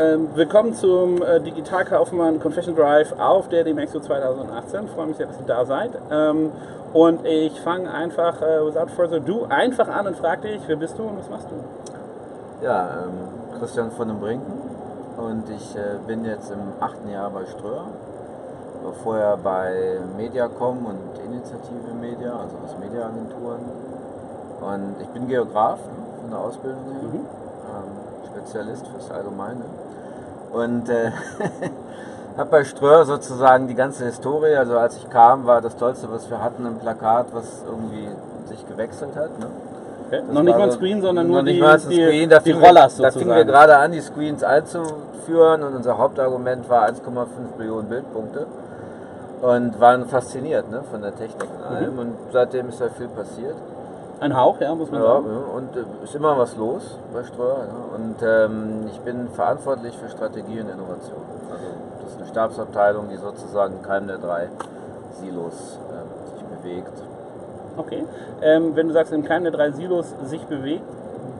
Ähm, willkommen zum äh, Digitalkaufmann Confession Drive auf der Demexo 2018. Ich freue mich sehr, dass ihr da seid. Ähm, und ich fange einfach, äh, without further ado, einfach an und frage dich, wer bist du und was machst du? Ja, ähm, Christian von den Brinken und ich äh, bin jetzt im achten Jahr bei Ströer. War vorher bei Mediacom und Initiative Media, also aus Mediaagenturen. Und ich bin Geograf ne, von der Ausbildung her, Mhm. Spezialist fürs Allgemeine. Und äh, habe bei Ströer sozusagen die ganze Historie, also als ich kam, war das Tollste, was wir hatten, ein Plakat, was irgendwie sich gewechselt hat. Ne? Okay. Noch nicht mal ein Screen, sondern nur die, Screen. Da die Rollers wir, Da sozusagen. fingen wir gerade an, die Screens einzuführen und unser Hauptargument war 1,5 Millionen Bildpunkte und waren fasziniert ne, von der Technik Mhm. und allem und seitdem ist da viel passiert. Ein Hauch, ja, muss man Ja, sagen. ja, und äh, ist immer was los bei Ströer. Ja. Und ähm, ich bin verantwortlich für Strategie und Innovation. Also das ist eine Stabsabteilung, die sozusagen in keinem der drei Silos ähm, sich bewegt. Okay. Ähm, wenn du sagst, in keinem der drei Silos sich bewegt,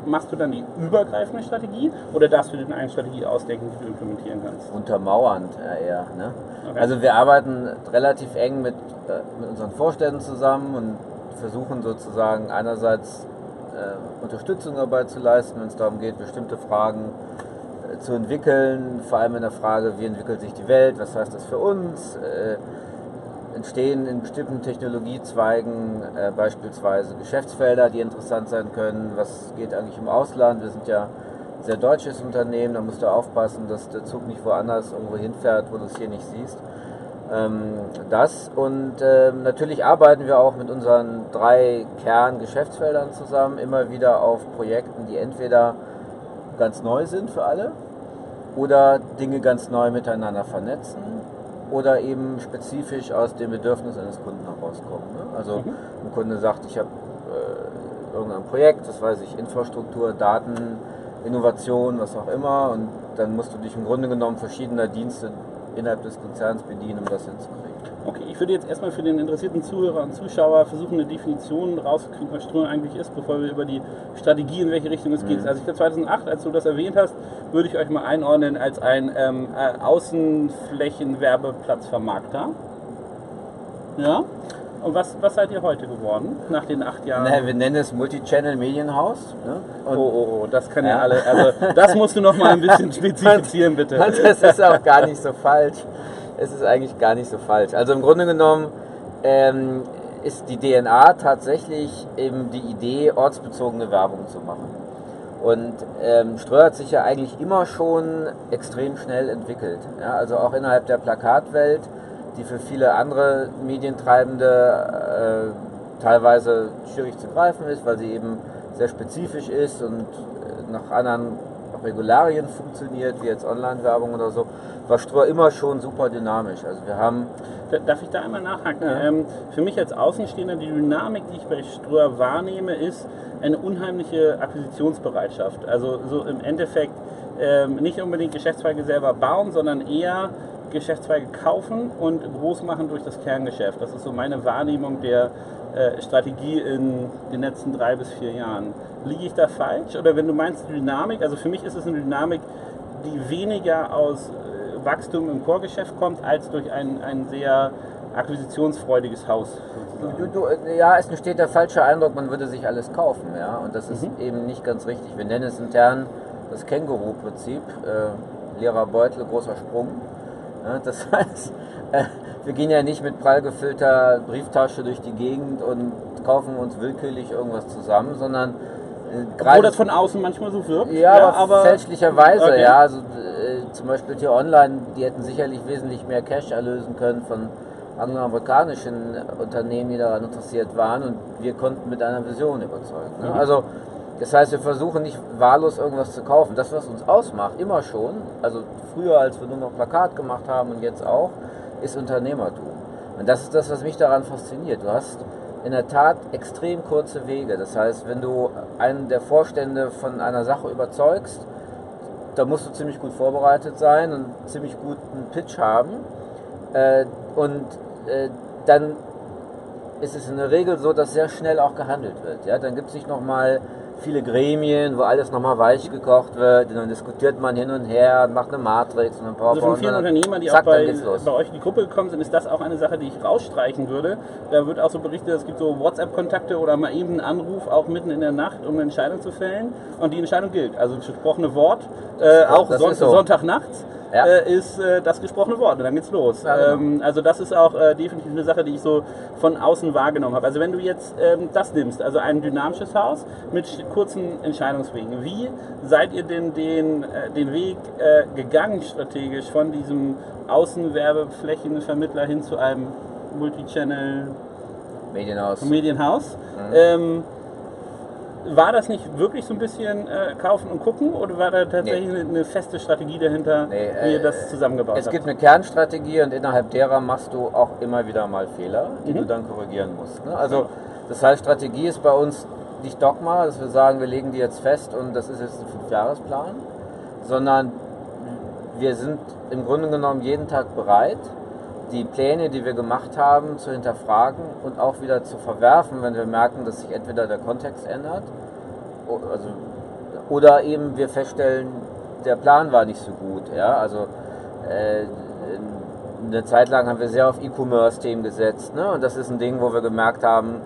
machst du dann die übergreifende Strategie oder darfst du dir eine Strategie ausdenken, die du implementieren kannst? untermauernd äh, eher. Ne? Okay. Also wir arbeiten relativ eng mit, äh, mit unseren Vorständen zusammen und versuchen sozusagen einerseits äh, Unterstützung dabei zu leisten, wenn es darum geht, bestimmte Fragen äh, zu entwickeln, vor allem in der Frage, wie entwickelt sich die Welt, was heißt das für uns, äh, entstehen in bestimmten Technologiezweigen äh, beispielsweise Geschäftsfelder, die interessant sein können. Was geht eigentlich im Ausland? Wir sind ja ein sehr deutsches Unternehmen, da musst du aufpassen, dass der Zug nicht woanders irgendwo hinfährt, wo du es hier nicht siehst. Ähm, das und ähm, natürlich arbeiten wir auch mit unseren drei Kerngeschäftsfeldern zusammen, immer wieder auf Projekten, die entweder ganz neu sind für alle oder Dinge ganz neu miteinander vernetzen oder eben spezifisch aus dem Bedürfnis eines Kunden herauskommen. Ne? Also Mhm. ein Kunde sagt, ich habe äh, irgendein Projekt, das weiß ich, Infrastruktur, Daten, Innovation, was auch immer und dann musst du dich im Grunde genommen verschiedener Dienste innerhalb des Konzerns bedienen, um das hinzukriegen. Okay, ich würde jetzt erstmal für den interessierten Zuhörer und Zuschauer versuchen, eine Definition rauszukriegen, was Ströer eigentlich ist, bevor wir über die Strategie, in welche Richtung es geht. Mhm. Also ich glaube 2008, als du das erwähnt hast, würde ich euch mal einordnen als ein ähm, äh, Außenflächenwerbeplatzvermarkter. Ja? Und was, was seid ihr heute geworden, nach den acht Jahren? Naja, wir nennen es Multichannel Medienhaus. Ne? oh, oh, oh, das kann ja, Ja. alle, also das musst du noch mal ein bisschen spezifizieren, bitte. Und das ist auch gar nicht so falsch. Es ist eigentlich gar nicht so falsch. Also im Grunde genommen ähm, ist die DNA tatsächlich eben die Idee, ortsbezogene Werbung zu machen. Und ähm, Ströer hat sich ja eigentlich immer schon extrem schnell entwickelt. Ja, also auch innerhalb der Plakatwelt, die für viele andere Medientreibende äh, teilweise schwierig zu greifen ist, weil sie eben sehr spezifisch ist und äh, nach anderen Regularien funktioniert, wie jetzt Online-Werbung oder so, war Ströer immer schon super dynamisch. Also wir haben Da- Darf ich da einmal nachhaken? Ja. Ähm, für mich als Außenstehender, die Dynamik, die ich bei Ströer wahrnehme, ist eine unheimliche Akquisitionsbereitschaft. Also so im Endeffekt ähm, nicht unbedingt Geschäftszweige selber bauen, sondern eher Geschäftszweige kaufen und groß machen durch das Kerngeschäft. Das ist so meine Wahrnehmung der äh, Strategie in den letzten drei bis vier Jahren. Liege ich da falsch? Oder wenn du meinst Dynamik, also für mich ist es eine Dynamik, die weniger aus äh, Wachstum im Chorgeschäft kommt, als durch ein, ein sehr akquisitionsfreudiges Haus. Du, du, äh, ja, es entsteht der falsche Eindruck, man würde sich alles kaufen, ja, und das ist Mhm. eben nicht ganz richtig. Wir nennen es intern das Känguru-Prinzip, äh, leerer Beutel, großer Sprung. Ja, das heißt, äh, wir gehen ja nicht mit prall gefüllter Brieftasche durch die Gegend und kaufen uns willkürlich irgendwas zusammen, sondern äh, Wo gerade das von außen manchmal so wirkt. ja, aber, fälschlicherweise, Okay. ja. Also, äh, zum Beispiel hier online, die hätten sicherlich wesentlich mehr Cash erlösen können von angloamerikanischen Unternehmen, die daran interessiert waren und wir konnten mit einer Vision überzeugen. Ne? Mhm. Also, das heißt, wir versuchen nicht wahllos irgendwas zu kaufen. Das, was uns ausmacht, immer schon, also früher, als wir nur noch Plakat gemacht haben und jetzt auch, ist Unternehmertum. Und das ist das, was mich daran fasziniert. Du hast in der Tat extrem kurze Wege. Das heißt, wenn du einen der Vorstände von einer Sache überzeugst, da musst du ziemlich gut vorbereitet sein und ziemlich guten Pitch haben. Äh, und äh, dann ist es in der Regel so, dass sehr schnell auch gehandelt wird. Dann gibt es nicht nochmal viele Gremien, wo alles nochmal weich gekocht wird. Und dann diskutiert man hin und her, macht eine Matrix und dann braucht Also von vielen Unternehmern, die zack, auch bei, bei euch in die Gruppe gekommen sind, ist das auch eine Sache, die ich rausstreichen würde. Da wird auch so berichtet, es gibt so WhatsApp-Kontakte oder mal eben einen Anruf, auch mitten in der Nacht, um eine Entscheidung zu fällen. Und die Entscheidung gilt. Also das gesprochene Wort, äh, auch Son so. Sonntagnachts, Ja. äh, ist äh, das gesprochene Wort. Und dann geht's los. Ja, genau. ähm, also das ist auch äh, definitiv eine Sache, die ich so von außen wahrgenommen habe. Also wenn du jetzt ähm, das nimmst, also ein dynamisches Haus mit kurzen Entscheidungswegen, wie seid ihr denn den, äh, den Weg äh, gegangen strategisch von diesem Außenwerbeflächenvermittler hin zu einem Multichannel Medienhaus. Medienhaus? Mhm. Ähm, war das nicht wirklich so ein bisschen äh, kaufen und gucken oder war da tatsächlich Nee. eine, eine feste Strategie dahinter, Nee, wie ihr äh, das zusammengebaut Es habt? gibt eine Kernstrategie und innerhalb derer machst du auch immer wieder mal Fehler, die Mhm. du dann korrigieren musst. Ne? Also das heißt, Strategie ist bei uns nicht Dogma, dass wir sagen, wir legen die jetzt fest und das ist jetzt ein Fünfjahresplan, sondern wir sind im Grunde genommen jeden Tag bereit, die Pläne, die wir gemacht haben, zu hinterfragen und auch wieder zu verwerfen, wenn wir merken, dass sich entweder der Kontext ändert also, oder eben wir feststellen, der Plan war nicht so gut. Ja? Also äh, eine Zeit lang haben wir sehr auf E-Commerce-Themen gesetzt ne? und das ist ein Ding, wo wir gemerkt haben,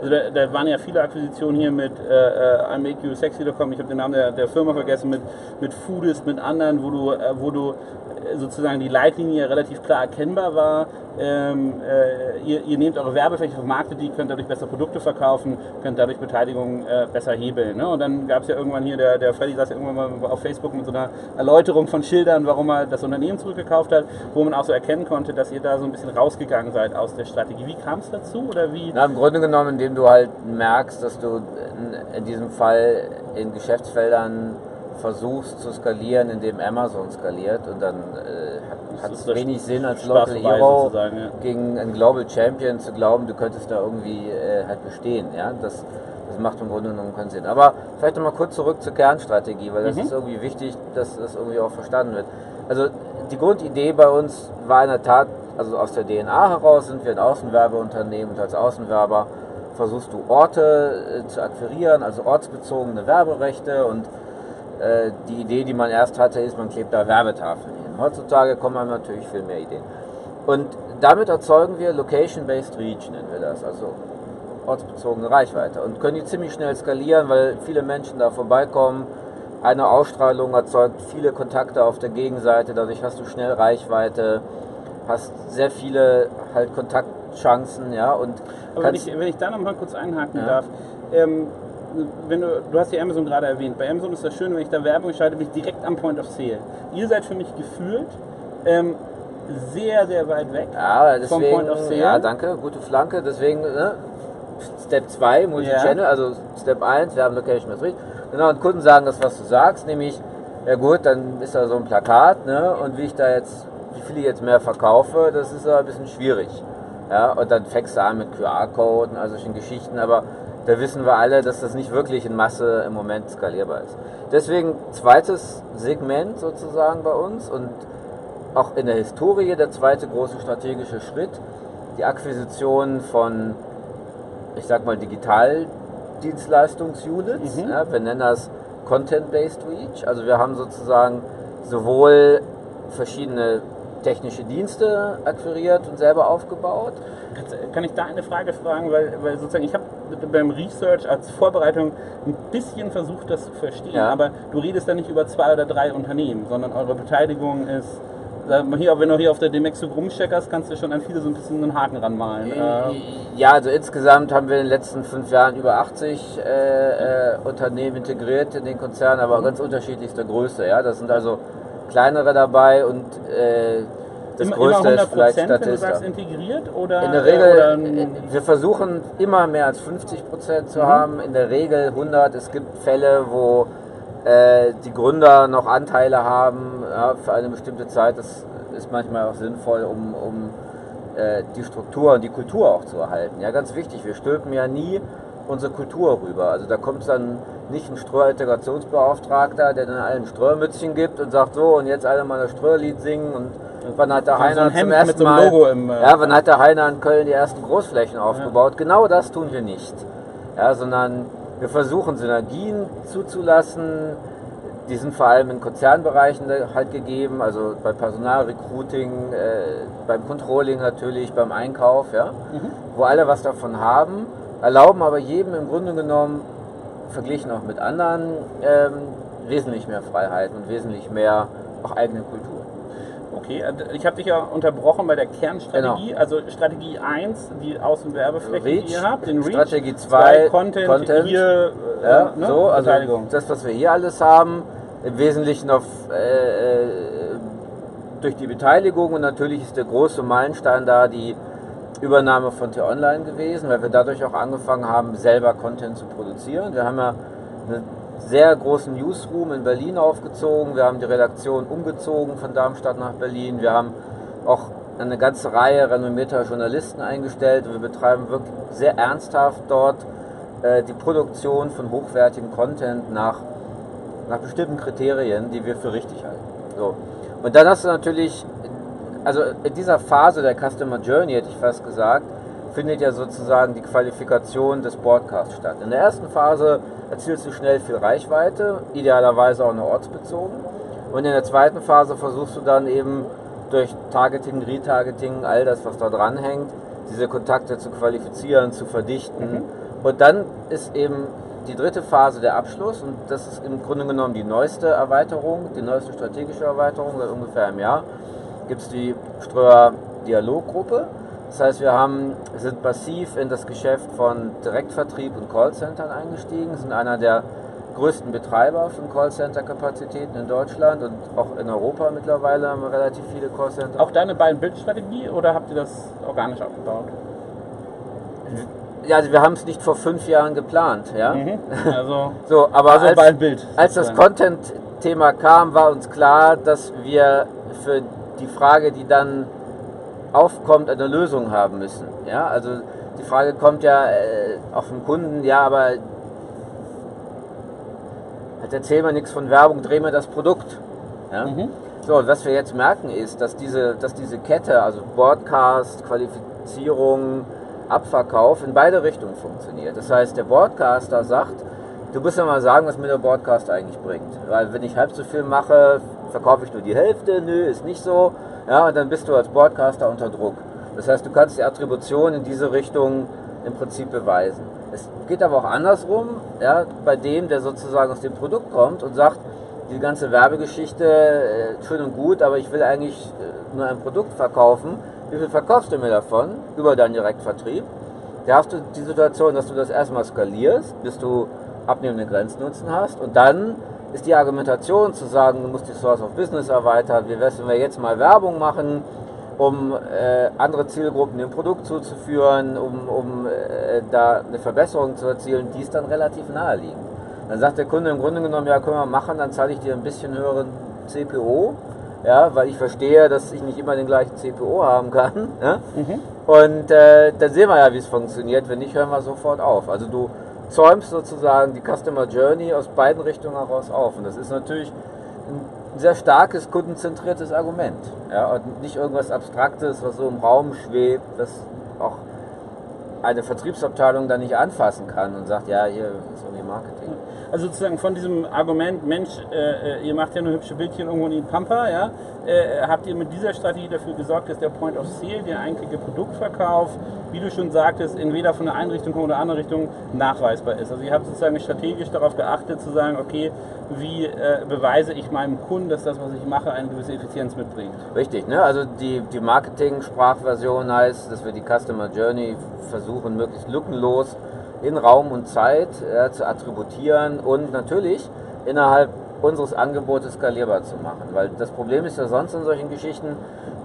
Also da, da waren ja viele Akquisitionen hier mit äh, äh, IMakeYouSexy.com, ich habe den Namen der, der Firma vergessen, mit, mit Foodist, mit anderen, wo du, äh, wo du äh, sozusagen die Leitlinie relativ klar erkennbar war. Ähm, äh, ihr, ihr nehmt eure Werbefläche, vermarktet die, könnt dadurch besser Produkte verkaufen, könnt dadurch Beteiligung äh, besser hebeln. Ne? Und dann gab es ja irgendwann hier, der, der Freddy saß ja irgendwann mal auf Facebook mit so einer Erläuterung von Schildern, warum er das Unternehmen zurückgekauft hat, wo man auch so erkennen konnte, dass ihr da so ein bisschen rausgegangen seid aus der Strategie. Wie kam es dazu? Oder wie? Na, im Grunde genommen, indem du halt merkst, dass du in, diesem Fall in Geschäftsfeldern versuchst zu skalieren, indem Amazon skaliert und dann äh, hat es wenig Sinn als Local Hero ja. gegen einen Global Champion zu glauben, du könntest da irgendwie äh, halt bestehen. Ja? Das, das macht im Grunde genommen keinen Sinn. Aber vielleicht nochmal kurz zurück zur Kernstrategie, weil das Mhm. ist irgendwie wichtig, dass das irgendwie auch verstanden wird. Also die Grundidee bei uns war in der Tat, also aus der DNA heraus sind wir ein Außenwerbeunternehmen und als Außenwerber versuchst du Orte äh, zu akquirieren, also ortsbezogene Werberechte und äh, die Idee, die man erst hatte, ist, man klebt da Werbetafeln hin. Heutzutage kommen einem natürlich viel mehr Ideen. Und damit erzeugen wir Location-Based Reach, nennen wir das, also ortsbezogene Reichweite und können die ziemlich schnell skalieren, weil viele Menschen da vorbeikommen. Eine Ausstrahlung erzeugt viele Kontakte auf der Gegenseite, dadurch hast du schnell Reichweite, hast sehr viele halt Kontaktchancen, ja, und Aber wenn ich, wenn ich da noch mal kurz einhaken Ja. darf, ähm, wenn du, du hast ja Amazon gerade erwähnt. Bei Amazon ist das schön, wenn ich da Werbung schalte, bin ich direkt am Point of Sale. Ihr seid für mich gefühlt ähm, sehr, sehr weit weg Ja, vom deswegen, Point of Sale. ja, danke, gute Flanke. Deswegen ne, Step 2, Multichannel, also Step 1, wir haben Location mit Reach. Genau, und Kunden sagen das, was du sagst, nämlich, ja gut, dann ist da so ein Plakat, ne, und wie ich da jetzt, wie viel ich jetzt mehr verkaufe, das ist ein bisschen schwierig. Ja, und dann fängst du an mit QR-Code und all solchen Geschichten, aber da wissen wir alle, dass das nicht wirklich in Masse im Moment skalierbar ist. Deswegen zweites Segment sozusagen bei uns und auch in der Historie der zweite große strategische Schritt, die Akquisition von, ich sag mal, Digitaldienstleistungsunits. Mhm. Ja, wir nennen das Content-Based Reach. Also wir haben sozusagen sowohl verschiedene technische Dienste akquiriert und selber aufgebaut. Kann ich da eine Frage fragen, weil, weil sozusagen ich habe beim Research als Vorbereitung ein bisschen versucht, das zu verstehen, Ja. aber du redest da nicht über zwei oder drei Unternehmen, sondern eure Beteiligung ist, hier, wenn du hier auf der Demexo rumsteckerst, kannst du schon an viele so ein bisschen einen Haken ranmalen. Äh, Ja, also insgesamt haben wir in den letzten fünf Jahren über 80 äh, äh, Unternehmen integriert in den Konzern, aber ganz unterschiedlichster Größe. Ja, das sind also kleinere dabei und äh, das immer, größte immer 100 ist vielleicht Prozent, wenn du Statista. sagst integriert oder In der oder Regel, ein- wir versuchen immer mehr als 50 Prozent zu Mhm. haben. In der Regel 100. Es gibt Fälle, wo äh, die Gründer noch Anteile haben ja, für eine bestimmte Zeit. Das ist manchmal auch sinnvoll, um, um äh, die Struktur und die Kultur auch zu erhalten. Ja, ganz wichtig. Wir stülpen ja nie unsere Kultur rüber. Also da kommt dann nicht ein Ströer-Integrationsbeauftragter, der dann allen Ströermützchen gibt und sagt so und jetzt alle mal das Ströerlied singen und wann hat der So ein Heiner Hemd zum mit ersten so einem Mal Logo im, äh, ja, wann hat der Heiner in Köln die ersten Großflächen aufgebaut? Genau das tun wir nicht. Ja, sondern Wir versuchen Synergien zuzulassen. Die sind vor allem in Konzernbereichen halt gegeben, also bei Personalrecruiting, äh, beim Controlling natürlich, beim Einkauf, ja, mhm. wo alle was davon haben, erlauben aber jedem im Grunde genommen, verglichen auch mit anderen, ähm, wesentlich mehr Freiheit und wesentlich mehr auch eigene Kultur. Okay, äh, ich habe dich ja unterbrochen bei der Kernstrategie, genau. also Strategie 1, die Außen- und Werbefläche, Reach, die ihr habt, den Reach, Strategie 2, Content, Content, hier, äh, ja, ne? so, also das, was wir hier alles haben, im Wesentlichen auf, äh, äh, durch die Beteiligung und natürlich ist der große Meilenstein da die Übernahme von T-Online gewesen, weil wir dadurch auch angefangen haben, selber Content zu produzieren. Wir haben ja eine sehr großen Newsroom in Berlin aufgezogen. Wir haben die Redaktion umgezogen von Darmstadt nach Berlin. Wir haben auch eine ganze Reihe renommierter Journalisten eingestellt. Wir betreiben wirklich sehr ernsthaft dort äh, die Produktion von hochwertigem Content nach, nach bestimmten Kriterien, die wir für richtig halten. So. Und dann hast du natürlich, also in dieser Phase der Customer Journey, hätte ich fast gesagt, findet ja sozusagen die Qualifikation des Broadcasts statt. In der ersten Phase erzielst du schnell viel Reichweite, idealerweise auch nur ortsbezogen. Und in der zweiten Phase versuchst du dann eben durch Targeting, Retargeting, all das, was da dran hängt, diese Kontakte zu qualifizieren, zu verdichten. Mhm. Und dann ist eben die dritte Phase der Abschluss und das ist im Grunde genommen die neueste Erweiterung, die neueste strategische Erweiterung seit ungefähr einem Jahr. Gibt es die Ströer Dialoggruppe das heißt, wir haben, sind massiv in das Geschäft von Direktvertrieb und Callcentern eingestiegen, sind einer der größten Betreiber von Callcenter-Kapazitäten in Deutschland und auch in Europa mittlerweile haben wir relativ viele Callcenter. Auch deine beiden Bildstrategie oder habt ihr das organisch aufgebaut? Ja, also wir haben es nicht vor fünf Jahren geplant, ja. Mhm. Also, so, aber also als, Bild, als das Content-Thema kam, war uns klar, dass wir für die Frage, die dann aufkommt, eine Lösung haben müssen. Ja, also die Frage kommt ja äh, auch vom Kunden, ja, aber halt erzähl mir nichts von Werbung, dreh mir das Produkt. Ja? Mhm. So, was wir jetzt merken ist, dass diese, dass diese Kette, also Broadcast, Qualifizierung, Abverkauf in beide Richtungen funktioniert. Das heißt, der Broadcaster sagt, du musst ja mal sagen, was mir der Broadcast eigentlich bringt. Weil wenn ich halb so viel mache, verkaufe ich nur die Hälfte, nö, ist nicht so. Ja, und dann bist du als Broadcaster unter Druck. Das heißt, du kannst die Attribution in diese Richtung im Prinzip beweisen. Es geht aber auch andersrum, ja, bei dem, der sozusagen aus dem Produkt kommt und sagt, die ganze Werbegeschichte, äh, schön und gut, aber ich will eigentlich äh, nur ein Produkt verkaufen. Wie viel verkaufst du mir davon über deinen Direktvertrieb? Da hast du die Situation, dass du das erstmal skalierst, bis du abnehmende Grenznutzen hast und dann ist die Argumentation zu sagen, du musst die Source of Business erweitern, wie wäre wenn wir jetzt mal Werbung machen, um äh, andere Zielgruppen dem Produkt zuzuführen, um, um äh, da eine Verbesserung zu erzielen, die ist dann relativ naheliegend. Dann sagt der Kunde im Grunde genommen, ja können wir machen, dann zahle ich dir ein bisschen höheren CPO, ja, weil ich verstehe, dass ich nicht immer den gleichen CPO haben kann. Ja? Mhm. Und äh, dann sehen wir ja, wie es funktioniert. Wenn nicht, hören wir sofort auf. Also du zäumst sozusagen die Customer Journey aus beiden Richtungen heraus auf. Und das ist natürlich ein sehr starkes, kundenzentriertes Argument. Ja, und nicht irgendwas Abstraktes, was so im Raum schwebt, das auch eine Vertriebsabteilung dann nicht anfassen kann und sagt, ja, hier ist irgendwie Marketing. Also sozusagen von diesem Argument, Mensch, äh, ihr macht ja nur hübsche Bildchen irgendwo in Pampa, ja, äh, habt ihr mit dieser Strategie dafür gesorgt, dass der Point of Sale, der eigentliche Produktverkauf, wie du schon sagtest, entweder von der einen Richtung oder der anderen Richtung nachweisbar ist. Also ihr habt sozusagen strategisch darauf geachtet zu sagen, okay, wie äh, beweise ich meinem Kunden, dass das, was ich mache, eine gewisse Effizienz mitbringt. Richtig, ne? also die, die Marketing-Sprachversion heißt, dass wir die Customer Journey versuchen, möglichst lückenlos in Raum und Zeit ja, zu attributieren und natürlich innerhalb unseres Angebotes skalierbar zu machen. Weil das Problem ist ja sonst in solchen Geschichten,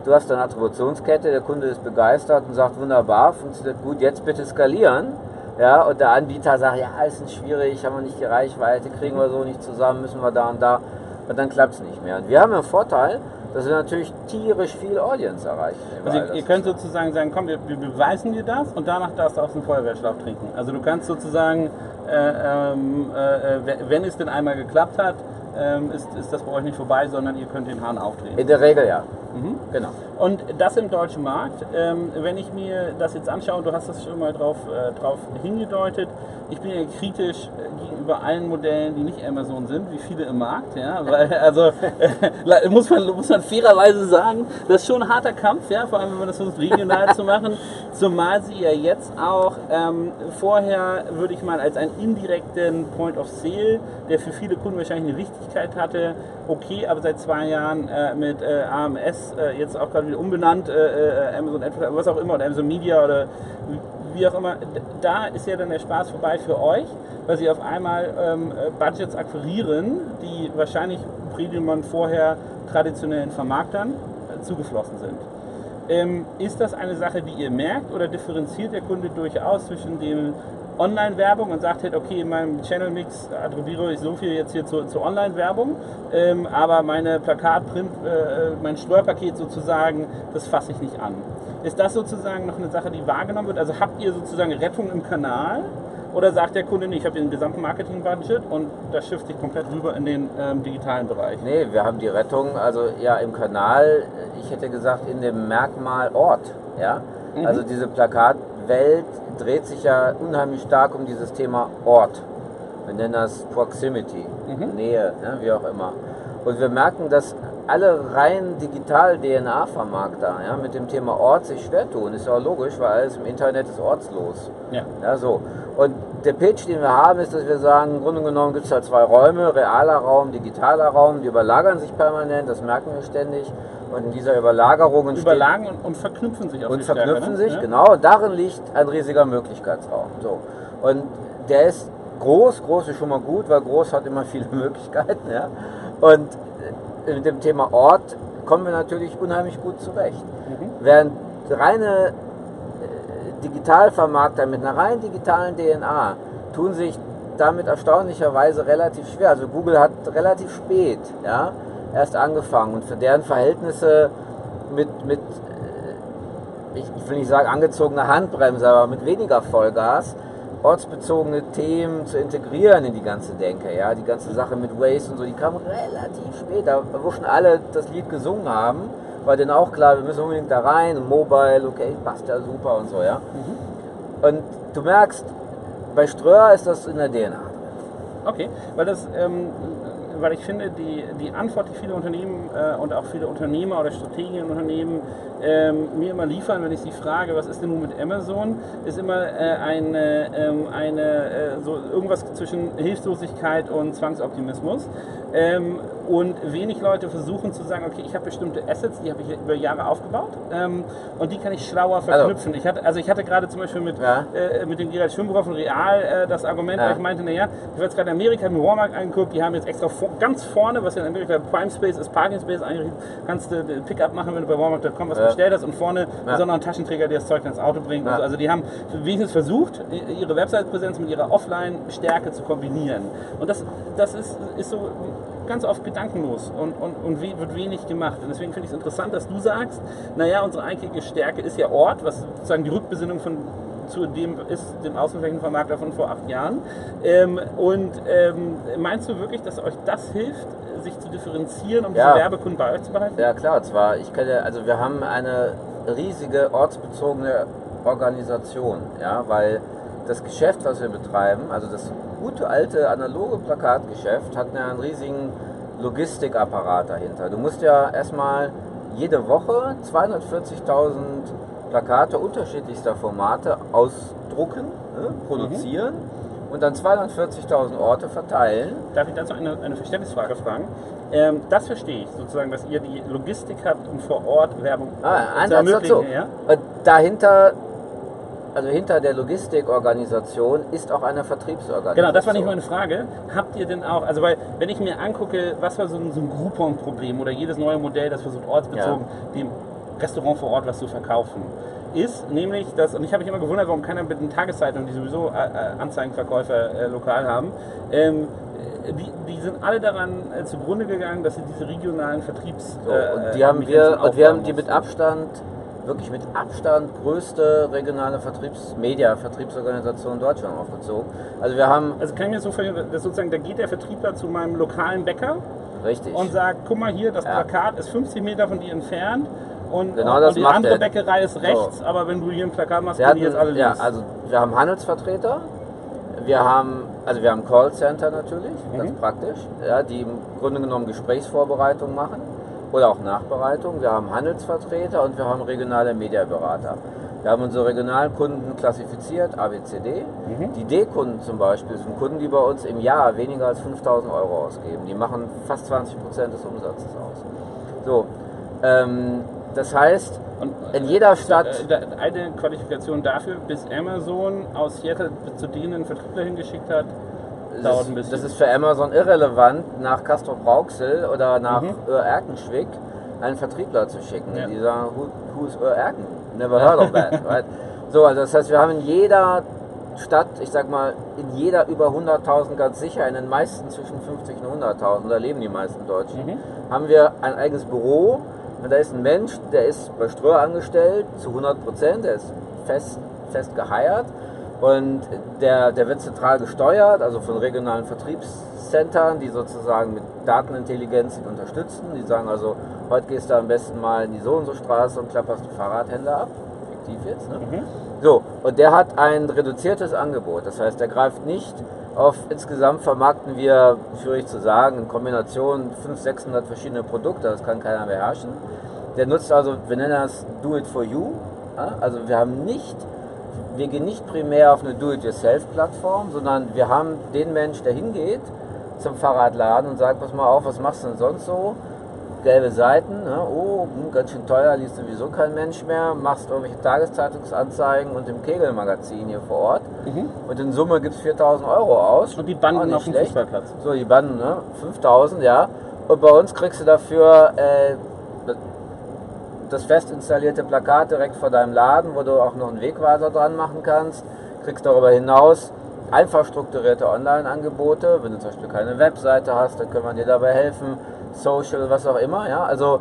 du hast eine Attributionskette, der Kunde ist begeistert und sagt, wunderbar, funktioniert gut, jetzt bitte skalieren. Ja, und der Anbieter sagt, ja, ist ein schwierig, haben wir nicht die Reichweite, kriegen wir so nicht zusammen, müssen wir da und da. Und dann klappt es nicht mehr. Und wir haben einen Vorteil, dass wir natürlich tierisch viel Audience erreichen. Also ihr, ihr könnt sozusagen sagen, komm, wir, wir, beweisen dir das und danach darfst du aus dem Feuerwehrschlauch trinken. Also du kannst sozusagen, äh, ähm, äh, wenn es denn einmal geklappt hat, ähm, ist, ist das bei euch nicht vorbei, sondern ihr könnt den Hahn aufdrehen. In der Regel ja. Mhm. Genau. Und das im deutschen Markt. Ähm, wenn ich mir das jetzt anschaue, du hast das schon mal drauf, äh, drauf hingedeutet, ich bin ja kritisch äh, gegenüber allen Modellen, die nicht Amazon sind, wie viele im Markt. Ja? Weil, also äh, muss, man, muss man fairerweise sagen, das ist schon ein harter Kampf, ja? vor allem wenn man das versucht regional zu machen. Zumal sie ja jetzt auch ähm, vorher, würde ich mal, als einen indirekten Point of Sale, der für viele Kunden wahrscheinlich eine Wichtigkeit hatte, okay, aber seit zwei Jahren äh, mit äh, Äh, jetzt auch gerade wieder umbenannt, äh, äh, Amazon Advertising, was auch immer, oder Amazon Media oder wie auch immer, da ist ja dann der Spaß vorbei für euch, weil sie auf einmal ähm, Budgets akquirieren, die wahrscheinlich Premium vorher traditionellen Vermarktern äh, zugeflossen sind. Ähm, ist das eine Sache, die ihr merkt oder differenziert der Kunde durchaus zwischen dem Online-Werbung und sagt halt, okay, in meinem Channel-Mix attribuiere ich so viel jetzt hier zur, zur Online-Werbung, ähm, aber meine Plakat-Print, äh, mein Steuerpaket sozusagen, das fasse ich nicht an. Ist das sozusagen noch eine Sache, die wahrgenommen wird? Also habt ihr sozusagen Rettung im Kanal? Oder sagt der Kunde, nee, ich habe den gesamten Marketing-Budget und das schifft sich komplett rüber in den ähm, digitalen Bereich? Nee, wir haben die Rettung, also ja im Kanal, ich hätte gesagt in dem Merkmal Ort. Ja? Mhm. Also diese Plakatwelt dreht sich ja unheimlich stark um dieses Thema Ort. Wir nennen das Proximity, Mhm. Nähe, ne, wie auch immer. Und wir merken, dass alle rein digital DNA-Vermarkter ja, mit dem Thema Ort sich schwer tun. Ist ja auch logisch, weil alles im Internet ist ortslos. Ja. Ja, so. Und der Pitch, den wir haben, ist, dass wir sagen, im Grunde genommen gibt es halt zwei Räume, realer Raum, digitaler Raum, die überlagern sich permanent, das merken wir ständig. Und in dieser Überlagerung entsteht- Überlagen und, und verknüpfen sich auch und verknüpfen ne? sich, Ja? genau. Und darin liegt ein riesiger Möglichkeitsraum. So. Und der ist groß, groß ist schon mal gut, weil groß hat immer viele Möglichkeiten. Ja? Und äh, mit dem Thema Ort kommen wir natürlich unheimlich gut zurecht. Mhm. Während reine Digitalvermarkter mit einer rein digitalen DNA tun sich damit erstaunlicherweise relativ schwer. Also Google hat relativ spät ja, erst angefangen und für deren Verhältnisse mit, mit äh, ich, will nicht sagen angezogene Handbremse, aber mit weniger Vollgas ortsbezogene Themen zu integrieren in die ganze Denke. Ja? Die ganze Sache mit Waze und so, die kam relativ spät, da wo schon alle das Lied gesungen haben, war denen auch klar, wir müssen unbedingt da rein und Mobile, okay, passt ja super und so. Ja? Und du merkst, bei Ströer ist das in der DNA. Okay, weil das, ähm, weil ich finde, die, die Antwort, die viele Unternehmen äh, und auch viele Unternehmer oder Strategienunternehmen ähm, mir immer liefern, wenn ich sie frage, was ist denn nun mit Amazon, ist immer äh, eine, ähm, eine äh, so irgendwas zwischen Hilflosigkeit und Zwangsoptimismus. Ähm, und wenig Leute versuchen zu sagen, okay, ich habe bestimmte Assets, die habe ich über Jahre aufgebaut ähm, und die kann ich schlauer verknüpfen. ich hatte, also ich hatte gerade zum Beispiel mit, Ja. äh, mit dem Gerald Schwimmbucher von Real äh, das Argument, Ja. weil ich meinte, naja, ich war jetzt gerade in Amerika, mir Walmart angeguckt, die haben jetzt extra vor, ganz vorne, was ja in Amerika Prime Space ist, Parking Space eingerichtet, kannst du den Pickup machen, wenn du bei Walmart.com was Ja. bestellt hast und vorne Ja. ein Taschenträger, der das Zeug ins Auto bringt. Ja. So. Also die haben wenigstens versucht, ihre Website-Präsenz mit ihrer Offline-Stärke zu kombinieren. Und das, das ist, ist so ganz oft gedankenlos und, und, und we- wird wenig gemacht. Und deswegen finde ich es interessant, dass du sagst, naja, unsere eigentliche Stärke ist ja Ort, was sozusagen die Rückbesinnung von zu dem ist, dem Außenflächenvermarkter von vor acht Jahren. Ähm, und ähm, meinst du wirklich, dass euch das hilft, sich zu differenzieren, um Ja. diese Werbekunden bei euch zu behalten? Ja klar, zwar, ich kenne, also wir haben eine riesige ortsbezogene Organisation, ja, weil das Geschäft, was wir betreiben, also das gute alte analoge Plakatgeschäft, hat ja einen riesigen Logistikapparat dahinter. Du musst ja erstmal jede Woche 240.000 Plakate unterschiedlichster Formate ausdrucken, ne, produzieren und dann 240.000 Orte verteilen. Darf ich dazu eine, eine Verständnisfrage fragen? Ähm, das verstehe ich, sozusagen, dass ihr die Logistik habt, um vor Ort Werbung Ah, zu ermöglichen. Ja? Und dahinter, also hinter der Logistikorganisation ist auch eine Vertriebsorganisation. Genau, das war nicht meine Frage. Habt ihr denn auch, also weil, wenn ich mir angucke, was war so ein, so ein Groupon-Problem oder jedes neue Modell, das versucht ortsbezogen dem Restaurant vor Ort was zu verkaufen, ist nämlich das, und ich habe mich immer gewundert, warum keiner mit den Tageszeitungen, die sowieso äh, äh, Anzeigenverkäufer äh, lokal haben, ähm, äh, die, die sind alle daran äh, zugrunde gegangen, dass sie diese regionalen Vertriebs... So, und die haben wir, und wir haben die mit. Abstand wirklich mit Abstand größte regionale Vertriebs-, Media-Vertriebsorganisation in Deutschland aufgezogen. Also wir haben, Also kann ich mir so vorstellen, dass sozusagen, da geht der Vertriebler zu meinem lokalen Bäcker richtig, und sagt, guck mal hier, das Ja. Plakat ist 50 Meter von dir entfernt und, Genau und das die macht andere er. Bäckerei ist rechts, aber wenn du hier ein Plakat machst, sind die hatten, jetzt alle ja, links. also wir haben Handelsvertreter, wir haben, also wir haben Callcenter natürlich, ganz Mhm. praktisch, ja, die im Grunde genommen Gesprächsvorbereitung machen oder auch Nachbereitung. Wir haben Handelsvertreter und wir haben regionale Mediaberater. Wir haben unsere regionalen Kunden klassifiziert, ABCD. Mhm. Die D-Kunden zum Beispiel sind Kunden, die bei uns im Jahr weniger als 5000 Euro ausgeben. Die machen fast 20 Prozent des Umsatzes aus. So, ähm, das heißt, Und, in jeder Stadt. Äh, Eine Qualifikation dafür, bis Amazon aus Seattle zu denen Vertriebler hingeschickt hat, dauert ein bisschen. das ist für Amazon irrelevant, nach Castro Brauxel oder nach Mhm. Erkenschwick einen Vertriebler zu schicken. Ja. Die sagen, Who, who's Erken? Never heard of that. right? So, also das heißt, wir haben in jeder Stadt, ich sag mal, in jeder über 100.000 ganz sicher, in den meisten zwischen 50 und 100.000, da leben die meisten Deutschen, Mhm. haben wir ein eigenes Büro. Und da ist ein Mensch, der ist bei Ströer angestellt, zu 100 Prozent, der ist fest, fest geheiert. Und der, der wird zentral gesteuert, also von regionalen Vertriebscentern, die sozusagen mit Datenintelligenz ihn unterstützen. Die sagen also, heute gehst du am besten mal in die so und so Straße und klapperst die Fahrradhändler ab. Fiktiv jetzt, ne? Mhm. So, und der hat ein reduziertes Angebot. Das heißt, der greift nicht auf, insgesamt vermarkten wir, schwierig zu sagen, in Kombination 500, 600 verschiedene Produkte, das kann keiner beherrschen. Der nutzt also, wir nennen das Do It For You. Also wir haben nicht, wir gehen nicht primär auf eine Do-It-Yourself-Plattform, sondern wir haben den Mensch, der hingeht zum Fahrradladen und sagt, pass mal auf, was machst du denn sonst so? gelbe Seiten, ne? oh, hm, ganz schön teuer, liest sowieso kein Mensch mehr, machst irgendwelche Tageszeitungsanzeigen und im Kegelmagazin hier vor Ort. Mhm. Und in Summe gibt es 4000 Euro aus. Und die Banden nicht auf dem schlecht. Fußballplatz. So, die Banden, ne? 5000, ja. Und bei uns kriegst du dafür äh, das fest installierte Plakat direkt vor deinem Laden, wo du auch noch einen Wegweiser dran machen kannst. Kriegst darüber hinaus einfach strukturierte Online-Angebote. Wenn du zum Beispiel keine Webseite hast, dann können wir dir dabei helfen. Social, was auch immer. Ja? Also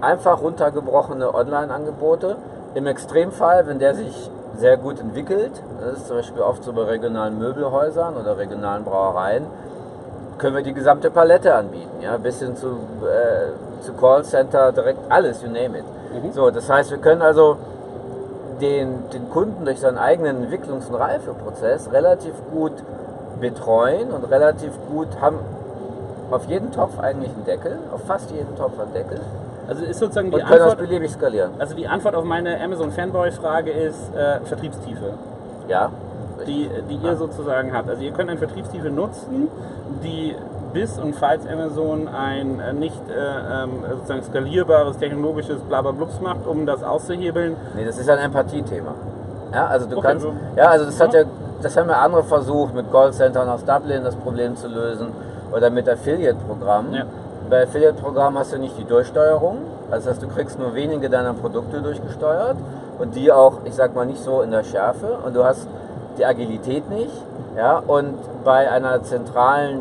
einfach runtergebrochene Online-Angebote. Im Extremfall, wenn der sich sehr gut entwickelt, das ist zum Beispiel oft so bei regionalen Möbelhäusern oder regionalen Brauereien, können wir die gesamte Palette anbieten, ja, bis hin zu, äh, zu Callcenter, direkt alles, you name it. Mhm. So, das heißt, wir können also den, den Kunden durch seinen eigenen Entwicklungs- und Reifeprozess relativ gut betreuen und relativ gut haben auf jeden Topf eigentlich einen Deckel, auf fast jeden Topf einen Deckel Also ist sozusagen die und können das Antwort, beliebig skalieren. also die Antwort auf meine Amazon Fanboy-Frage ist äh, Vertriebstiefe. Ja, die, die ihr sozusagen habt. Also ihr könnt eine Vertriebstiefe nutzen, die bis und falls Amazon ein äh, nicht äh, ähm, sozusagen skalierbares technologisches Blablablubs macht, um das auszuhebeln. Nee, das ist ein Empathie-Thema. Ja, also du Okay, kannst, so- ja, also das hat Ja. ja, das haben ja andere versucht, mit Callcentern aus Dublin das Problem zu lösen oder mit Affiliate-Programmen. Ja. Bei Affiliate-Programmen hast du nicht die Durchsteuerung, das heißt, du kriegst nur wenige deiner Produkte durchgesteuert und die auch, ich sag mal, nicht so in der Schärfe und du hast die Agilität nicht. Ja, und bei einer zentralen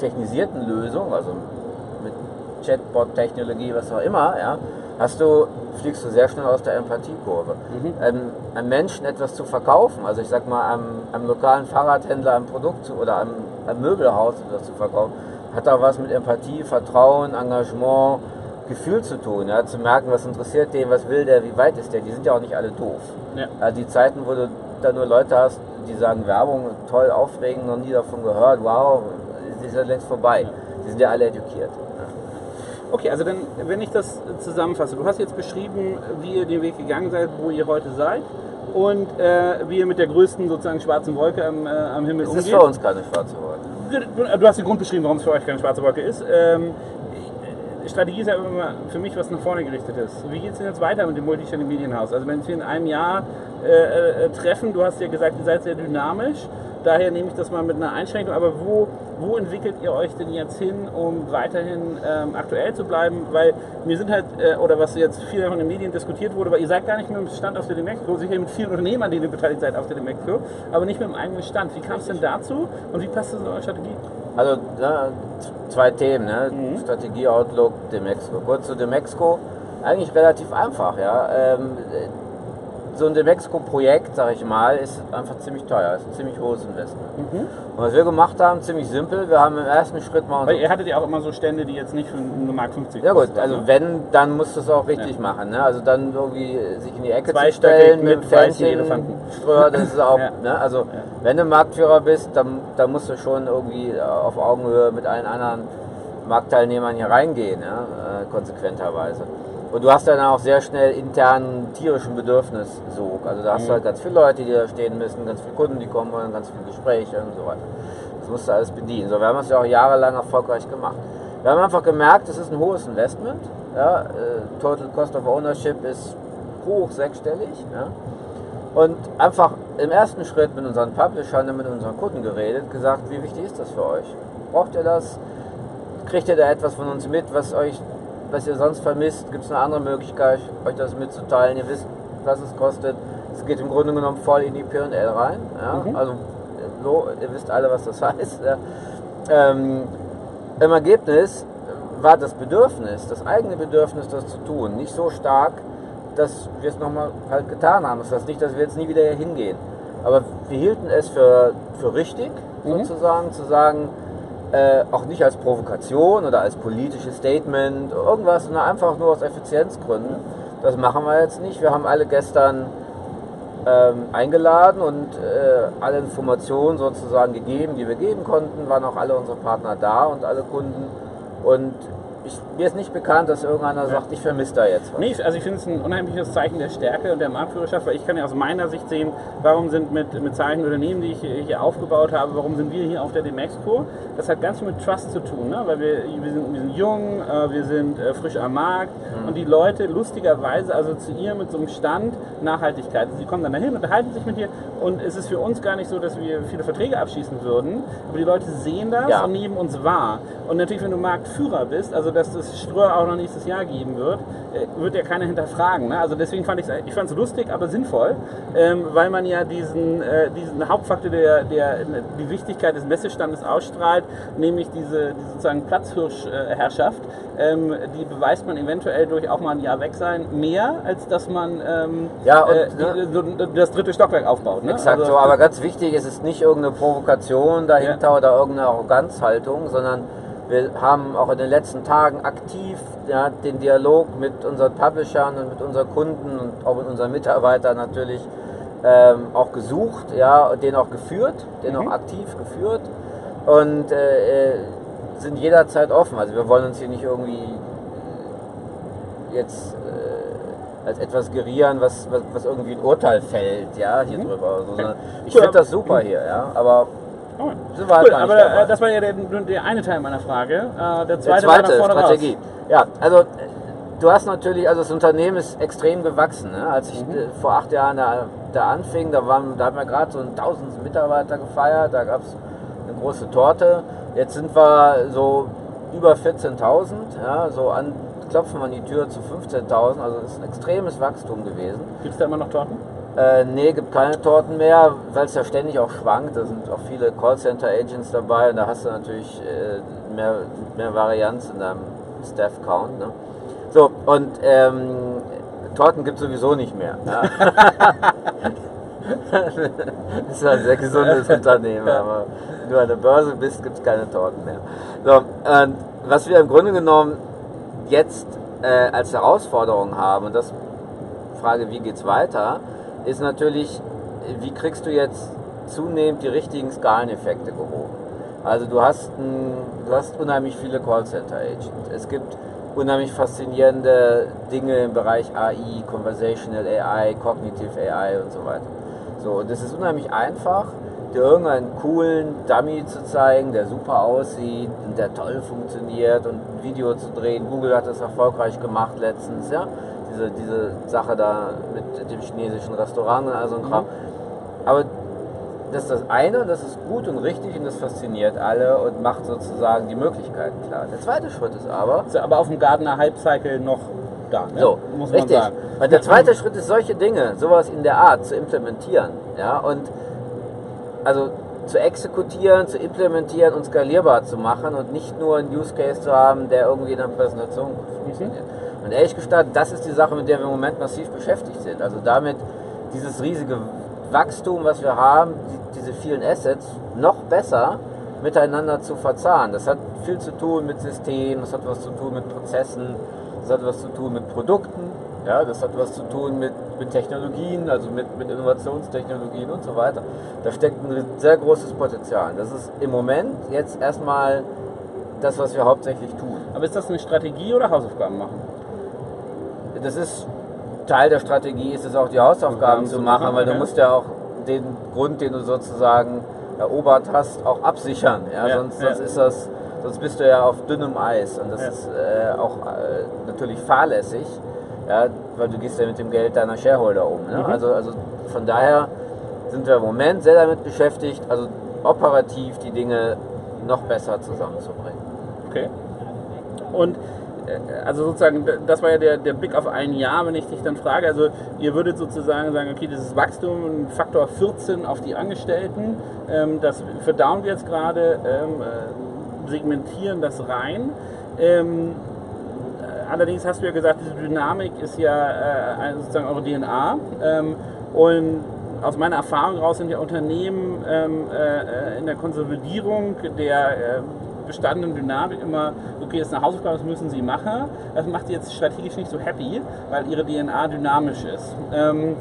technisierten Lösung, also mit Chatbot-Technologie, was auch immer, ja, hast du, fliegst du sehr schnell aus der Empathiekurve. Mhm. Ähm, einem Menschen etwas zu verkaufen, also ich sag mal, einem, einem lokalen Fahrradhändler ein Produkt zu, oder einem, einem Möbelhaus etwas zu verkaufen, hat da was mit Empathie, Vertrauen, Engagement, Gefühl zu tun, ja, zu merken, was interessiert den, was will der, wie weit ist der, die sind ja auch nicht alle doof. Ja. Ja, die Zeiten, wo du da nur Leute hast, die sagen, Werbung, toll, aufregend, noch nie davon gehört, wow, die sind längst vorbei. Die sind ja alle edukiert. Okay, also dann, wenn ich das zusammenfasse, du hast jetzt beschrieben, wie ihr den Weg gegangen seid, wo ihr heute seid und äh, wie ihr mit der größten sozusagen schwarzen Wolke am, äh, am Himmel Es umgeht. ist für uns keine schwarze Wolke. Du, du hast den Grund beschrieben, warum es für euch keine schwarze Wolke ist. Ähm, Strategie ist ja immer für mich was nach vorne gerichtet ist. Wie geht es denn jetzt weiter mit dem Multichannel Medienhaus? Also wenn wir in einem Jahr äh, äh, treffen, du hast ja gesagt, ihr seid sehr dynamisch, daher nehme ich das mal mit einer Einschränkung, aber wo, wo entwickelt ihr euch denn jetzt hin, um weiterhin ähm, aktuell zu bleiben? Weil wir sind halt, äh, oder was jetzt viel von den Medien diskutiert wurde, weil ihr seid gar nicht mit dem Stand auf der Demexco, sicher mit vielen Unternehmen, an denen ihr beteiligt seid auf der Demexco, aber nicht mit dem eigenen Stand. Wie kam es denn dazu und wie passt das in eure Strategie? Also ja, zwei Themen, ne? Mhm. Strategie, Outlook, Demexco. Kurz zu Demexco. eigentlich relativ einfach. Ja. Ähm, so ein Demexco-Projekt, sag ich mal, ist einfach ziemlich teuer, ist ein ziemlich hohes Investment. Mhm. Und was wir gemacht haben, ziemlich simpel, wir haben im ersten Schritt mal Weil ihr hattet ja auch immer so Stände, die jetzt nicht für eine Mark 50 ja gut, also ne? wenn, dann musst du es auch richtig Ja. machen. Ne? Also dann irgendwie sich in die Ecke zu Zweistöckig stellen mit Fähnchen, Elefanten. Streuer, das ist auch, Ja. ne? also wenn du Marktführer bist, dann, dann musst du schon irgendwie auf Augenhöhe mit allen anderen Marktteilnehmern hier reingehen, ja? äh, konsequenterweise. Und du hast dann auch sehr schnell internen tierischen Bedürfnissog. Also da hast Mhm. du halt ganz viele Leute, die da stehen müssen, ganz viele Kunden, die kommen wollen, ganz viele Gespräche und so weiter. Das musst du alles bedienen. So, wir haben das ja auch jahrelang erfolgreich gemacht. Wir haben einfach gemerkt, es ist ein hohes Investment. Ja, äh, Total Cost of Ownership ist hoch sechsstellig. Ja. Und einfach im ersten Schritt mit unseren Publishern und mit unseren Kunden geredet, gesagt, wie wichtig ist das für euch? Braucht ihr das? Kriegt ihr da etwas von uns mit, was euch, was ihr sonst vermisst? Gibt es eine andere Möglichkeit, euch das mitzuteilen? Ihr wisst, was es kostet. Es geht im Grunde genommen voll in die P&L rein. Ja? Mhm. Also so, ihr wisst alle, was das heißt. Ja? Ähm, Im Ergebnis war das Bedürfnis, das eigene Bedürfnis, das zu tun, nicht so stark, dass wir es nochmal halt getan haben. Das heißt nicht, dass wir jetzt nie wieder hier hingehen. Aber wir hielten es für, für richtig, Mhm. sozusagen, zu sagen, äh, auch nicht als Provokation oder als politisches Statement, irgendwas, sondern einfach nur aus Effizienzgründen. Das machen wir jetzt nicht. Wir haben alle gestern ähm, eingeladen und äh, alle Informationen sozusagen gegeben, die wir geben konnten, waren auch alle unsere Partner da und alle Kunden. Und ich, mir ist nicht bekannt, dass irgendeiner sagt, ich vermisse da jetzt was. Nee, also ich finde es ein unheimliches Zeichen der Stärke und der Marktführerschaft, weil ich kann ja aus meiner Sicht sehen, warum sind mit, mit zahlreichen Unternehmen, die ich hier- aufgebaut habe, warum sind wir hier auf der Demexco? Das hat ganz viel mit Trust zu tun, ne? weil wir, wir, sind, wir sind jung, äh, wir sind äh, frisch am Markt und die Leute lustigerweise assoziieren mit so einem Stand Nachhaltigkeit. Sie kommen dann dahin, unterhalten sich mit dir und es ist für uns gar nicht so, dass wir viele Verträge abschließen würden, aber die Leute sehen das Ja. und nehmen uns wahr. Und natürlich, wenn du Marktführer bist, also dass das Ströer auch noch nächstes Jahr geben wird, äh, wird ja keiner hinterfragen. Ne? Also deswegen fand ich es ich fand's lustig, aber sinnvoll, ähm, weil man ja diesen, äh, diesen Hauptfaktor, der, der die Wichtigkeit des Messestandes ausstrahlt, nämlich diese, die sozusagen Platzhirschherrschaft, ähm, die beweist man eventuell durch auch mal ein Jahr weg sein, mehr als dass man ähm, Ja, und, äh, ne? die, so, das dritte Stockwerk aufbaut. Ne? Exakt Also- so, aber ganz wichtig, es ist nicht irgendeine Provokation dahinter oder irgendeine Arroganzhaltung, sondern wir haben auch in den letzten Tagen aktiv ja, den Dialog mit unseren Publishern und mit unseren Kunden und auch mit unseren Mitarbeitern natürlich ähm, auch gesucht, ja, den auch geführt, den Mhm. auch aktiv geführt und äh, äh, sind jederzeit offen. Also wir wollen uns hier nicht irgendwie jetzt äh, als etwas gerieren, was, was, was irgendwie ein Urteil fällt, ja, hier drüber. oder So, ich finde das super hier, ja, aber Oh. sind wir halt Cool, aber dabei. äh, das war ja der, der eine Teil meiner Frage. Äh, der Der zweite, war zweite nach vorne Strategie. raus. Ja, also äh, du hast natürlich, also das Unternehmen ist extrem gewachsen. Ne? Als ich Mhm. vor acht Jahren da, da anfing, da, waren, da haben wir gerade so einen 1000 Mitarbeiter gefeiert, da gab es eine große Torte. Jetzt sind wir so über 14.000, ja, so an, klopfen wir an die Tür zu 15.000, also es ist ein extremes Wachstum gewesen. Gibt es da immer noch Torten? Äh, nee, gibt keine Torten mehr, weil es ja ständig auch schwankt. Da sind auch viele Callcenter-Agents dabei und da hast du natürlich äh, mehr, mehr Varianz in deinem Staff-Count. Ne? So, und ähm, Torten gibt es sowieso nicht mehr. Ja. das ist ein sehr gesundes Unternehmen, aber wenn du an der Börse bist, gibt es keine Torten mehr. So, und was wir im Grunde genommen jetzt äh, als Herausforderung haben, und das Frage, wie geht's weiter, ist natürlich, wie kriegst du jetzt zunehmend die richtigen Skaleneffekte gehoben? Also du hast, ein, du hast unheimlich viele Callcenter-Agents. Es gibt unheimlich faszinierende Dinge im Bereich AI, Conversational AI, Cognitive AI und so weiter. So, und es ist unheimlich einfach, dir irgendeinen coolen Dummy zu zeigen, der super aussieht und der toll funktioniert und ein Video zu drehen. Google hat das erfolgreich gemacht letztens, ja. Diese, diese Sache da mit dem chinesischen Restaurant und all so ein Kram. Aber das ist das eine, das ist gut und richtig und das fasziniert alle und macht sozusagen die Möglichkeiten klar. Der zweite Schritt ist aber, Ist aber auf dem Gardener Hype-Cycle noch da, ne? so, muss man richtig. sagen. Und der zweite Schritt ist, solche Dinge, sowas in der Art zu implementieren. Ja, und also zu exekutieren, zu implementieren und skalierbar zu machen und nicht nur einen Use Case zu haben, der irgendwie in einer Präsentation gut funktioniert. Und ehrlich gesagt, das ist die Sache, mit der wir im Moment massiv beschäftigt sind. Also damit dieses riesige Wachstum, was wir haben, die, diese vielen Assets, noch besser miteinander zu verzahnen. Das hat viel zu tun mit Systemen, das hat was zu tun mit Prozessen, das hat was zu tun mit Produkten, ja, das hat was zu tun mit, mit Technologien, also mit, mit Innovationstechnologien und so weiter. Da steckt ein sehr großes Potenzial. Das ist im Moment jetzt erstmal das, was wir hauptsächlich tun. Aber ist das eine Strategie oder Hausaufgaben machen? Das ist Teil der Strategie, ist es auch die Hausaufgaben zu machen, weil du okay. musst ja auch den Grund, den du sozusagen erobert hast, auch absichern. Ja? Ja, sonst, ja. sonst ist das, sonst bist du ja auf dünnem Eis und das Ja. ist äh, auch äh, natürlich fahrlässig, ja? weil du gehst ja mit dem Geld deiner Shareholder um. Ne? Mhm. Also, also von daher sind wir im Moment sehr damit beschäftigt, also operativ die Dinge noch besser zusammenzubringen. Okay. Und äh, also sozusagen, das war ja der, der Blick auf ein Jahr, wenn ich dich dann frage. Also ihr würdet sozusagen sagen, okay, dieses Wachstum, ein Faktor 14 auf die Angestellten, ähm, das verdauen wir jetzt gerade, ähm, äh, segmentieren das rein. Ähm, äh, allerdings hast du ja gesagt, diese Dynamik ist ja äh, sozusagen eure DNA. Ähm, und aus meiner Erfahrung heraus sind ja Unternehmen ähm, äh, in der Konsolidierung der äh, bestandenen Dynamik immer, okay, das ist eine Hausaufgabe, das müssen sie machen. Das macht sie jetzt strategisch nicht so happy, weil ihre DNA dynamisch ist. Ähm,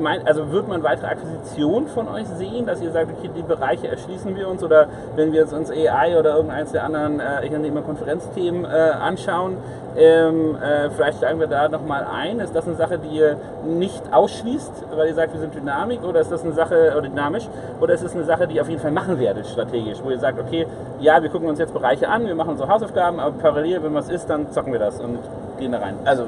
mein, also wird man weitere Akquisitionen von euch sehen, dass ihr sagt, okay, die Bereiche erschließen wir uns oder wenn wir jetzt uns AI oder irgendeins der anderen, äh, ich nenne immer Konferenzthemen äh, anschauen, ähm, äh, vielleicht steigen wir da nochmal ein. Ist das eine Sache, die ihr nicht ausschließt, weil ihr sagt, wir sind Dynamik oder ist das eine Sache, oder dynamisch, oder ist es eine Sache, die ihr auf jeden Fall machen werdet strategisch, wo ihr sagt, okay, ja, wir gucken uns jetzt Bereiche an, wir machen unsere Hausaufgaben, aber parallel, wenn was ist, dann zocken wir das und gehen da rein. Also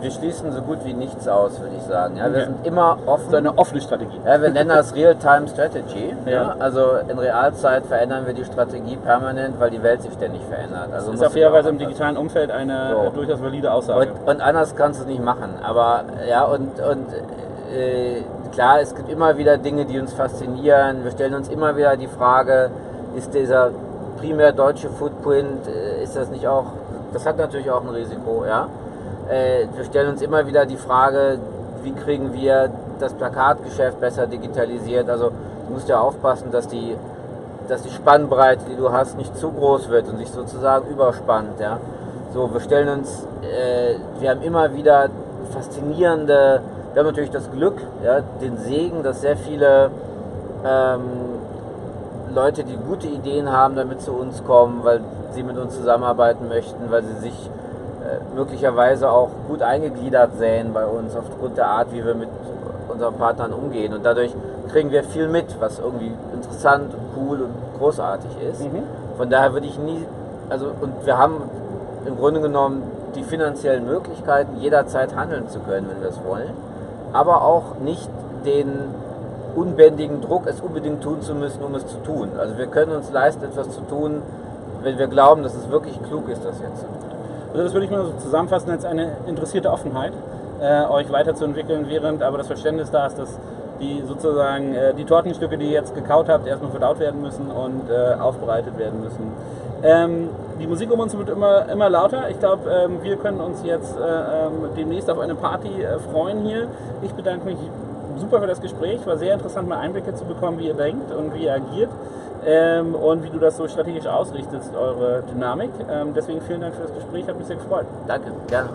wir schließen so gut wie nichts aus, würde ich sagen. Ja, wir Okay. sind immer offen. So eine offene Strategie. Ja, wir nennen das Real-Time Strategy. Ja. Ja. Also in Realzeit verändern wir die Strategie permanent, weil die Welt sich ständig verändert. Also Das ist auf fairerweise im digitalen Umfeld eine So. durchaus valide Aussage. Und, und anders kannst du es nicht machen. Aber ja, und, und äh, klar, es gibt immer wieder Dinge, die uns faszinieren. Wir stellen uns immer wieder die Frage, ist dieser primär deutsche Footprint, äh, ist das nicht auch, das hat natürlich auch ein Risiko, ja. Äh, wir stellen uns immer wieder die Frage, wie kriegen wir das Plakatgeschäft besser digitalisiert. Also du musst ja aufpassen, dass die, dass die Spannbreite, die du hast, nicht zu groß wird und sich sozusagen überspannt. Ja? So, wir stellen uns, äh, wir haben immer wieder faszinierende, wir haben natürlich das Glück, ja, den Segen, dass sehr viele ähm, Leute, die gute Ideen haben, damit zu uns kommen, weil sie mit uns zusammenarbeiten möchten, weil sie sich möglicherweise auch gut eingegliedert sehen bei uns aufgrund der Art, wie wir mit unseren Partnern umgehen. Und dadurch kriegen wir viel mit, was irgendwie interessant und cool und großartig ist. Mhm. Von daher würde ich nie, also und wir haben im Grunde genommen die finanziellen Möglichkeiten, jederzeit handeln zu können, wenn wir es wollen, aber auch nicht den unbändigen Druck, es unbedingt tun zu müssen, um es zu tun. Also wir können uns leisten, etwas zu tun, wenn wir glauben, dass es wirklich klug ist, das jetzt zu tun. Also das würde ich mal so zusammenfassen als eine interessierte Offenheit, äh, euch weiterzuentwickeln, während aber das Verständnis da ist, dass die sozusagen äh, die Tortenstücke, die ihr jetzt gekaut habt, erstmal verdaut werden müssen und äh, aufbereitet werden müssen. Ähm, die Musik um uns wird immer, immer lauter. Ich glaube, ähm, wir können uns jetzt äh, ähm, demnächst auf eine Party äh, freuen hier. Ich bedanke mich super für das Gespräch. War sehr interessant, mal Einblicke zu bekommen, wie ihr denkt und wie ihr agiert ähm, und wie du das so strategisch ausrichtest, eure Dynamik. Ähm, deswegen vielen Dank für das Gespräch, hat mich sehr gefreut. Danke, gerne.